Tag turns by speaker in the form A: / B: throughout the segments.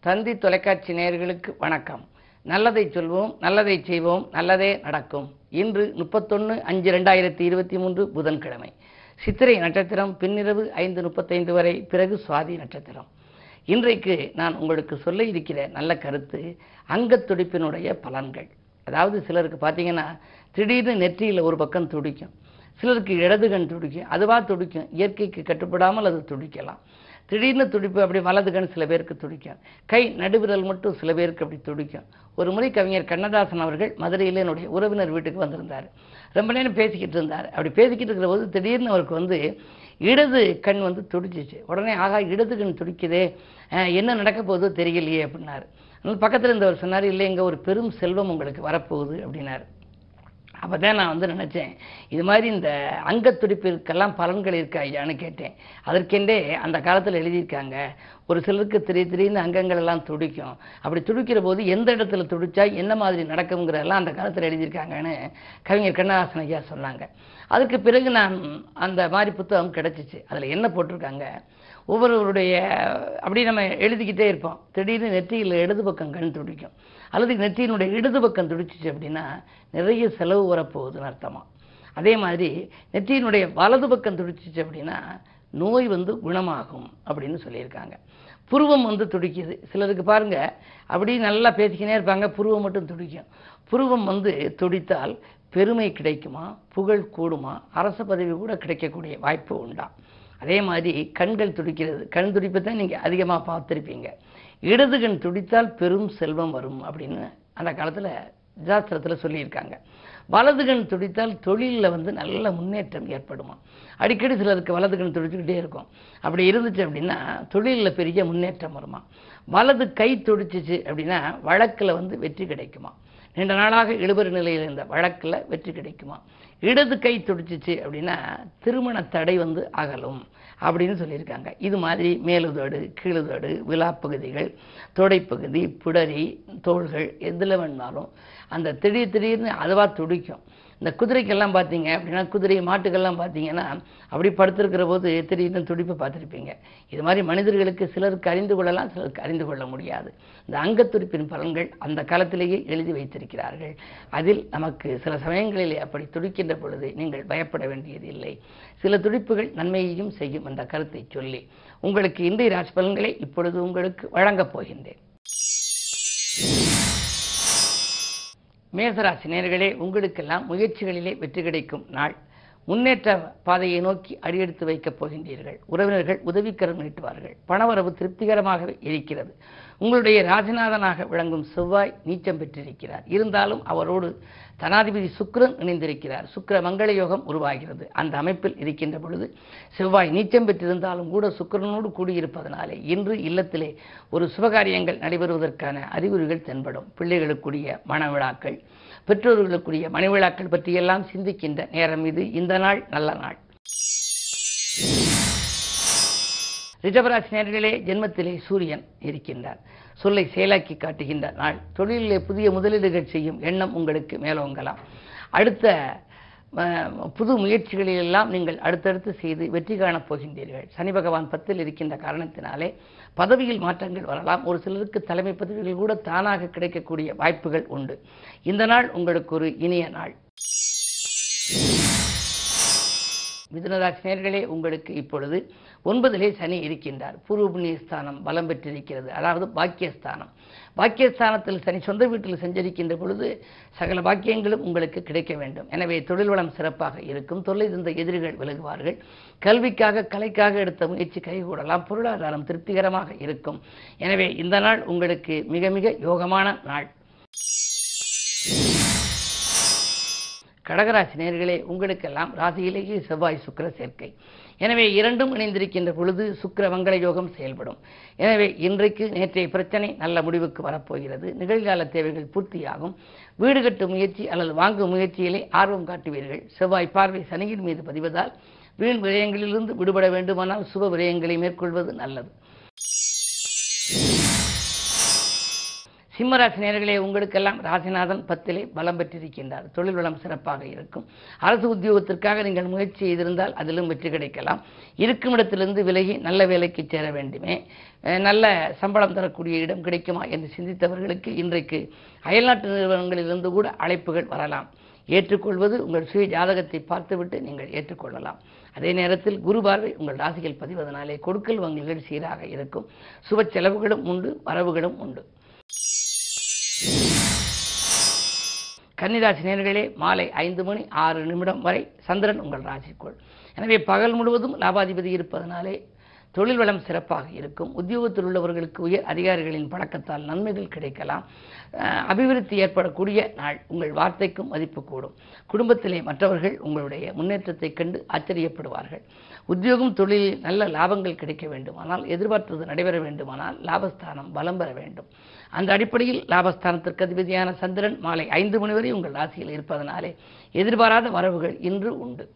A: தந்தி தொலைக்காட்சி நேயர்களுக்கு வணக்கம். நல்லதை சொல்வோம் நல்லதை செய்வோம் நல்லதே நடக்கும். இன்று முப்பத்தொன்று அஞ்சு ரெண்டாயிரத்தி இருபத்தி மூன்று புதன்கிழமை. சித்திரை நட்சத்திரம் பின்னிரவு ஐந்து முப்பத்தைந்து வரை பிறகு சுவாதி நட்சத்திரம். இன்றைக்கு நான் உங்களுக்கு சொல்ல இருக்கிற நல்ல கருத்து அங்கத் துடிப்பினுடைய பலன்கள். அதாவது சிலருக்கு பார்த்தீங்கன்னா திடீர்னு நெற்றியில் ஒரு பக்கம் துடிக்கும். சிலருக்கு இடது கண் துடிக்கும் அதுவாக துடிக்கும். இயற்கைக்கு கட்டுப்படாமல் அது துடிக்கலாம். திடீர்னு துடிப்பு அப்படி வலது கண் சில பேருக்கு துடிக்கும். கை நடுவிரல் மட்டும் சில பேருக்கு அப்படி துடிக்கும். ஒரு முறை கவிஞர் கண்ணதாசன் அவர்கள் மதுரையில் என்னுடைய உறவினர் வீட்டுக்கு வந்திருந்தார். ரொம்ப நேரம் பேசிக்கிட்டு இருந்தார். அப்படி பேசிக்கிட்டு இருக்கிற போது திடீர்னு அவருக்கு வந்து இடது கண் வந்து துடிச்சிச்சு. உடனே ஆகா இடது கண் துடிக்குதே. என்ன நடக்க போதோ தெரியலையே அப்படின்னாரு. பக்கத்தில் இருந்தவர் சொன்னார் இல்லை இங்கே ஒரு பெரும் செல்வம் உங்களுக்கு வரப்போகுது அப்படின்னாரு. அப்போ தான் நான் வந்து நினச்சேன். இது மாதிரி இந்த அங்கத்துடிப்பிற்கெல்லாம் பலன்கள் இருக்கா ஐயான்னு கேட்டேன். அதற்கென்றே அந்த காலத்தில் எழுதியிருக்காங்க ஒரு சிலருக்கு திடீர் திடீர்னு அங்கங்கள் எல்லாம் துடிக்கும். அப்படி துடிக்கிற போது எந்த இடத்துல துடிச்சா என்ன மாதிரி நடக்குங்கிறதெல்லாம் அந்த காலத்தில் எழுதியிருக்காங்கன்னு கவிஞர் கண்ணதாசன் ஐயா சொன்னாங்க. அதுக்கு பிறகு நான் அந்த மாதிரி புத்தகம் கிடச்சிச்சு. அதில் என்ன போட்டிருக்காங்க? ஒவ்வொருவருடைய அப்படி நம்ம எழுதிக்கிட்டே இருப்போம். திடீர்னு நெற்றியில் இடது பக்கம் கண் துடிக்கும். அல்லது நெற்றியினுடைய இடது பக்கம் துடிச்சிச்சு அப்படின்னா நிறைய செலவு வரப்போகுதுன்னு அர்த்தமாக அதே மாதிரி நெற்றியினுடைய வலது பக்கம் துடிச்சிச்சு அப்படின்னா நோய் வந்து குணமாகும் அப்படின்னு சொல்லியிருக்காங்க. புருவம் வந்து துடிக்குது. சிலருக்கு பாருங்கள் அப்படி நல்லா பேசிக்கினே இருப்பாங்க புருவம் மட்டும் துடிக்கும். புருவம் வந்து துடித்தால் பெருமை கிடைக்குமா? புகழ் கூடுமா? அரச பதவி கூட கிடைக்கக்கூடிய வாய்ப்பு உண்டா? அதே மாதிரி கண்கள் துடிக்கிறது. கண் துடிப்பை தான் நீங்கள் அதிகமாக பார்த்துருப்பீங்க. இடது கண் துடித்தால் பெரும் செல்வம் வரும் அப்படின்னு அந்த காலத்தில் சாஸ்திரத்தில் சொல்லியிருக்காங்க. வலது கண் துடித்தால் தொழிலில் வந்து நல்ல முன்னேற்றம் ஏற்படுமா? அடிக்கடி சிலருக்கு வலது கண் துடிச்சுக்கிட்டே இருக்கும். அப்படி இருந்துச்சு அப்படின்னா தொழிலில் பெரிய முன்னேற்றம் வருமா? வலது கை துடிச்சிச்சு அப்படின்னா வழக்கில் வந்து வெற்றி கிடைக்குமா? நீண்ட நாளாக இழுபறி நிலையில் இருந்த வழக்கில் வெற்றி கிடைக்குமா? இடது கை துடிச்சிச்சு அப்படின்னா திருமண தடை வந்து அகலும் அப்படின்னு சொல்லியிருக்காங்க. இது மாதிரி மேலுதோடு கீழுதோடு விழாப்பகுதிகள் தொடைப்பகுதி பிடரி தோள்கள் எதில் வேணாலும் அந்த திடீர் திடீர்னு அதுவாக துடிக்கும். இந்த குதிரைக்கெல்லாம் பார்த்தீங்க அப்படின்னா குதிரை மாட்டுக்கெல்லாம் பார்த்தீங்கன்னா அப்படி படுத்திருக்கிற போது திடீர்னு துடிப்பை பார்த்துருப்பீங்க. இது மாதிரி மனிதர்களுக்கு சிலருக்கு அறிந்து கொள்ளலாம் சிலருக்கு அறிந்து கொள்ள முடியாது. இந்த அங்கத்துடிப்பின் பலன்கள் அந்த காலத்திலேயே எழுதி வைத்திருக்கிறார்கள். அதில் நமக்கு சில சமயங்களிலே அப்படி துடிக்கின்ற பொழுது நீங்கள் பயப்பட வேண்டியது இல்லை. சில துடிப்புகள் நன்மையையும் செய்யும் அந்த கருத்தை சொல்லி உங்களுக்கு இந்திய ராசி பலன்களை இப்பொழுது உங்களுக்கு வழங்கப் போகின்றேன். மேசராசி நேர்களே உங்களுக்கெல்லாம் முயற்சிகளிலே வெற்றி கிடைக்கும் நாள். முன்னேற்ற பாதையை நோக்கி அடியெடுத்து வைக்கப் போகின்றீர்கள். உறவினர்கள் உதவிக்கரம் நீட்டுவார்கள். பணவரவு திருப்திகரமாகவே இருக்கிறது. உங்களுடைய ராஜநாதனாக விளங்கும் செவ்வாய் நீச்சம் பெற்றிருக்கிறார். இருந்தாலும் அவரோடு தனாதிபதி சுக்ரன் இணைந்திருக்கிறார். சுக்கர மங்கள யோகம் உருவாகிறது. அந்த அமைப்பில் இருக்கின்ற பொழுது செவ்வாய் நீச்சம் பெற்றிருந்தாலும் கூட சுக்கரனோடு கூடியிருப்பதனாலே இன்று இல்லத்திலே ஒரு சுபகாரியங்கள் நடைபெறுவதற்கான அறிகுறிகள் தென்படும். பிள்ளைகளுக்குரிய மணவிழாக்கள் பெற்றோர்களுக்குரிய மணிவிழாக்கள் பற்றியெல்லாம் சிந்திக்கின்ற நேரம் இது. இந்த நாள் நல்ல நாள். ரிஷபராசி நேர்களே ஜென்மத்திலே சூரியன் இருக்கின்றார். சொல்லை செயலாக்கி காட்டுகின்ற நாள். தொழிலிலே புதிய முதலீடுகள் செய்யும் எண்ணம் உங்களுக்கு மேலோங்கலாம். அடுத்த புது முயற்சிகளிலெல்லாம் நீங்கள் அடுத்தடுத்து செய்து வெற்றி காணப் போகின்றீர்கள். சனி பகவான் பத்தில் இருக்கின்ற காரணத்தினாலே பதவியில் மாற்றங்கள் வரலாம். ஒரு சிலருக்கு தலைமை பதவிகள் கூட தானாக கிடைக்கக்கூடிய வாய்ப்புகள் உண்டு. இந்த நாள் உங்களுக்கு ஒரு இனிய நாள். மிதுனராசி நேர்களே உங்களுக்கு இப்பொழுது ஒன்பதிலே சனி இருக்கின்றார். பூர்வ புண்ணியஸ்தானம் பலம் பெற்றிருக்கிறது. அதாவது பாக்கியஸ்தானம். பாக்கியஸ்தானத்தில் சனி சொந்த வீட்டில் சஞ்சரிக்கின்ற பொழுது சகல பாக்கியங்களும் உங்களுக்கு கிடைக்க வேண்டும். எனவே தொழில் வளம் சிறப்பாக இருக்கும். தொல்லை இருந்த எதிரிகள் விலகுவார்கள். கல்விக்காக கலைக்காக எடுத்த முயற்சி கைகூடலாம். பொருளாதாரம் திருப்திகரமாக இருக்கும். எனவே இந்த நாள் உங்களுக்கு மிக மிக யோகமான நாள். கடகராசி நேர்களே உங்களுக்கெல்லாம் ராசியிலேயே செவ்வாய் சுக்கிர சேர்க்கை. எனவே இரண்டும் இணைந்திருக்கின்ற பொழுது சுக்கிர மங்கள யோகம் செயல்படும். எனவே இன்றைக்கு நேற்றைய பிரச்சனை நல்ல முடிவுக்கு வரப்போகிறது. நிகழ்கால தேவைகள் பூர்த்தியாகும். வீடு கட்டும் முயற்சி அல்லது வாங்கும் முயற்சியிலே ஆர்வம் காட்டுவீர்கள். செவ்வாய் பார்வை சனியின் மீது பதிவதால் வீண் விரயங்களிலிருந்து விடுபட வேண்டுமானால் சுப விரயங்களை மேற்கொள்வது நல்லது. சிம்மராசி நேர்களே உங்களுக்கெல்லாம் ராசிநாதன் பத்திலே பலம் பெற்றிருக்கின்றார். தொழில் வளம் சிறப்பாக இருக்கும். அரசு உத்தியோகத்திற்காக நீங்கள் முயற்சி செய்திருந்தால் அதிலும் வெற்றி கிடைக்கலாம். இருக்கும் இடத்திலிருந்து விலகி நல்ல வேலைக்கு சேர வேண்டுமே. நல்ல சம்பளம் தரக்கூடிய இடம் கிடைக்குமா என்று சிந்தித்தவர்களுக்கு இன்றைக்கு அயல்நாட்டு நிறுவனங்களிலிருந்து கூட அழைப்புகள் வரலாம். ஏற்றுக்கொள்வது உங்கள் சுய ஜாதகத்தை பார்த்துவிட்டு நீங்கள் ஏற்றுக்கொள்ளலாம். அதே நேரத்தில் குரு பார்வை உங்கள் ராசிகள் பதிவதனாலே கொடுக்கல் வாங்கல்கள் சீராக இருக்கும். சுப செலவுகளும் உண்டு வரவுகளும் உண்டு. கன்னிராசி நேர்களே மாலை ஐந்து மணி ஆறு நிமிடம் வரை சந்திரன் உங்கள் ராசிக்குள். எனவே பகல் முழுவதும் லாபாதிபதி இருப்பதனாலே தொழில் வளம் சிறப்பாக இருக்கும். உத்தியோகத்தில் உள்ளவர்களுக்கு உயர் அதிகாரிகளின் பழக்கத்தால் நன்மைகள் கிடைக்கலாம். அபிவிருத்தி ஏற்படக்கூடிய நாள் உங்கள் வார்த்தைக்கும் மதிப்பு கூடும். குடும்பத்திலே மற்றவர்கள் உங்களுடைய முன்னேற்றத்தைக் கண்டு ஆச்சரியப்படுவார்கள். உத்தியோகம் தொழிலில் நல்ல லாபங்கள் கிடைக்க வேண்டுமானால் எதிர்பார்த்தது நடைபெற வேண்டுமானால் லாபஸ்தானம் பலம் பெற வேண்டும். அந்த அடிப்படையில் லாபஸ்தானத்திற்கு அதிபதியான சந்திரன் மாலை ஐந்து மணி வரை உங்கள் ராசியில் இருப்பதனாலே எதிர்பாராத வரவுகள் இன்று உண்டு.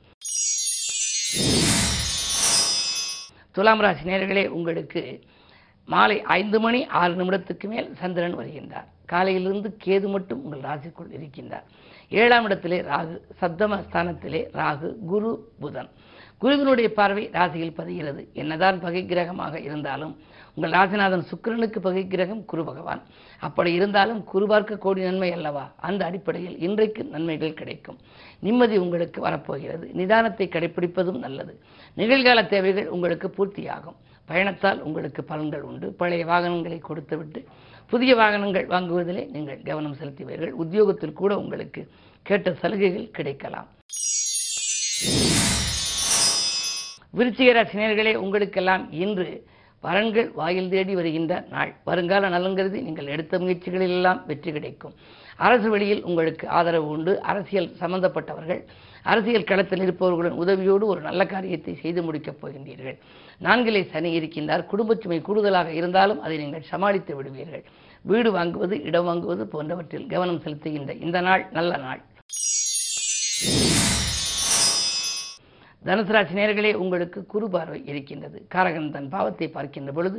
A: துலாம் ராசி நேர்களே உங்களுக்கு மாலை ஐந்து மணி ஆறு நிமிடத்துக்கு மேல் சந்திரன் வருகின்றார். காலையிலிருந்து கேது மட்டும் உங்கள் ராசிக்குள் இருக்கின்றார். ஏழாம் இடத்திலே ராகு சப்தம ஸ்தானத்திலே ராகு குரு புதன். குருவினுடைய பார்வை ராசியில் பதிகிறது. என்னதான் பகை கிரகமாக இருந்தாலும் உங்கள் ராசிநாதன் சுக்கிரனுக்கு பகை கிரகம் குரு பகவான். அப்படி இருந்தாலும் குரு பார்க்க கோடி நன்மை அல்லவா? அந்த அடிப்படையில் இன்றைக்கு நன்மைகள் கிடைக்கும். நிம்மதி உங்களுக்கு வரப்போகிறது. நிதானத்தை கடைபிடிப்பதும் நல்லது. நிகழ்கால தேவைகள் உங்களுக்கு பூர்த்தியாகும். பயணத்தால் உங்களுக்கு பலன்கள் உண்டு. பழைய வாகனங்களை கொடுத்துவிட்டு புதிய வாகனங்கள் வாங்குவதிலே நீங்கள் கவனம் செலுத்துவீர்கள். உத்தியோகத்தில் கூட உங்களுக்கு கேட்ட சலுகைகள் கிடைக்கலாம். விருச்சிக ராசி உங்களுக்கெல்லாம் இன்று வரன்கள் வாயில் தேடி வருகின்ற நாள். வருங்கால நலங்கிறது நீங்கள் எடுத்த முயற்சிகளிலெல்லாம் வெற்றி கிடைக்கும். அரசு வழியில் உங்களுக்கு ஆதரவு உண்டு. அரசியல் சம்பந்தப்பட்டவர்கள் அரசியல் களத்தில் இருப்பவர்களுடன் உதவியோடு ஒரு நல்ல காரியத்தை செய்து முடிக்கப் போகின்றீர்கள். நான்கிலே சனி இருக்கின்றார். குடும்பச் சுமை கூடுதலாக இருந்தாலும் அதை நீங்கள் சமாளித்து விடுவீர்கள். வீடு வாங்குவது இடம் வாங்குவது போன்றவற்றில் கவனம் செலுத்துகின்ற இந்த நாள் நல்ல நாள். தனுசு ராசி உங்களுக்கு குறுபார்வை இருக்கின்றது. காரகன் தன் பாவத்தை பார்க்கின்ற பொழுது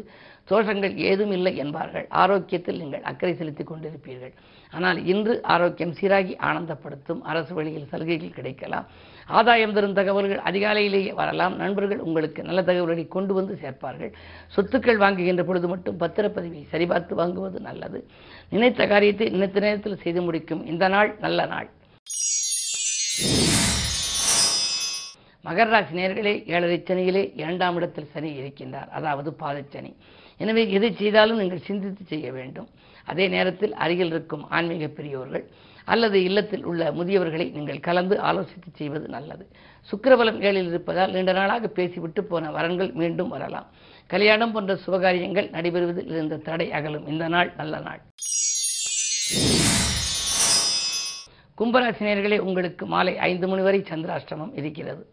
A: தோஷங்கள் ஏதும் இல்லை என்பார்கள். ஆரோக்கியத்தில் நீங்கள் அக்கறை செலுத்திக் கொண்டிருப்பீர்கள். ஆனால் இன்று ஆரோக்கியம் சீராகி ஆனந்தப்படுத்தும் அரசு வழியில் சலுகைகள் கிடைக்கலாம். ஆதாயம் தரும் தகவல்கள் அதிகாலையிலேயே வரலாம். நண்பர்கள் உங்களுக்கு நல்ல தகவல்களை கொண்டு வந்து சேர்ப்பார்கள். சொத்துக்கள் வாங்குகின்ற பொழுது மட்டும் பத்திரப்பதிவை சரிபார்த்து வாங்குவது நல்லது. நினைத்த காரியத்தை நினைத்த நேரத்தில் செய்து முடிக்கும் இந்த நாள் நல்ல நாள். மகர ராசி நேர்களே ஏழரை சனியிலே இரண்டாம் இடத்தில் சனி இருக்கின்றார். அதாவது பாதச்சனி. எனவே எதை செய்தாலும் நீங்கள் சிந்தித்து செய்ய வேண்டும். அதே நேரத்தில் அருகில் இருக்கும் ஆன்மீக பெரியோர்கள் அல்லது இல்லத்தில் உள்ள முதியவர்களை நீங்கள் கலந்து ஆலோசித்து செய்வது நல்லது. சுக்கரபலம் ஏழில் இருப்பதால் நீண்ட நாளாக பேசிவிட்டு போன வரன்கள் மீண்டும் வரலாம். கல்யாணம் போன்ற சுபகாரியங்கள் நடைபெறுவதில் இருந்த தடை அகலும். இந்த நாள் நல்ல நாள். கும்பராசினியர்களே உங்களுக்கு மாலை ஐந்து மணி வரை சந்திராஷ்டமம் இருக்கிறது.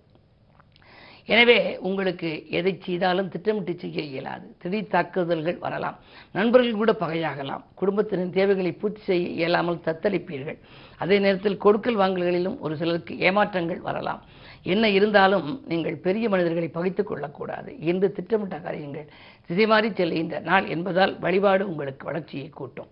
A: எனவே உங்களுக்கு எதை செய்தாலும் திட்டமிட்டு செய்ய இயலாது. திடீர் தாக்குதல்கள் வரலாம். நண்பர்கள் கூட பகையாகலாம். குடும்பத்தினரின் தேவைகளை பூர்த்தி செய்ய இயலாமல் தத்தளிப்பீர்கள். அதே நேரத்தில் கொடுக்கல் வாங்கல்களிலும் ஒரு சிலருக்கு ஏமாற்றங்கள் வரலாம். என்ன இருந்தாலும் நீங்கள் பெரிய மனிதர்களை பகைத்துக் கொள்ளக்கூடாது. என்று திட்டமிட்ட காரியங்கள் திசை மாறி செல்கின்ற நாள் என்பதால் வழிபாடு உங்களுக்கு வளர்ச்சியை கூட்டும்.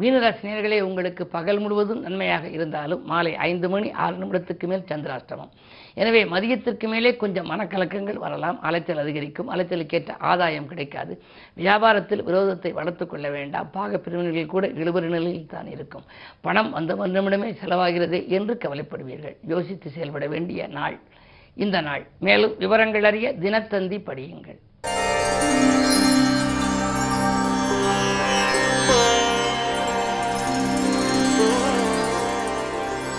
A: மீனராசினியர்களே உங்களுக்கு பகல் முழுவதும் நன்மையாக இருந்தாலும் மாலை ஐந்து மணி ஆறு நிமிடத்துக்கு மேல் சந்திராஷ்டமம். எனவே மதியத்திற்கு மேலே கொஞ்சம் மனக்கலக்கங்கள் வரலாம். அலைச்சல் அதிகரிக்கும். அலைச்சலுக்கேற்ற ஆதாயம் கிடைக்காது. வியாபாரத்தில் விரோதத்தை வளர்த்துக் கொள்ள வேண்டாம். பாக பிரிவினர்கள் கூட இழுபறி நிலையில் தான் இருக்கும். பணம் வந்த நிமிடமே செலவாகிறதே என்று கவலைப்படுவீர்கள். யோசித்து செயல்பட வேண்டிய நாள் இந்த நாள். மேலும் விவரங்கள் அறிய தினத்தந்தி படியுங்கள்.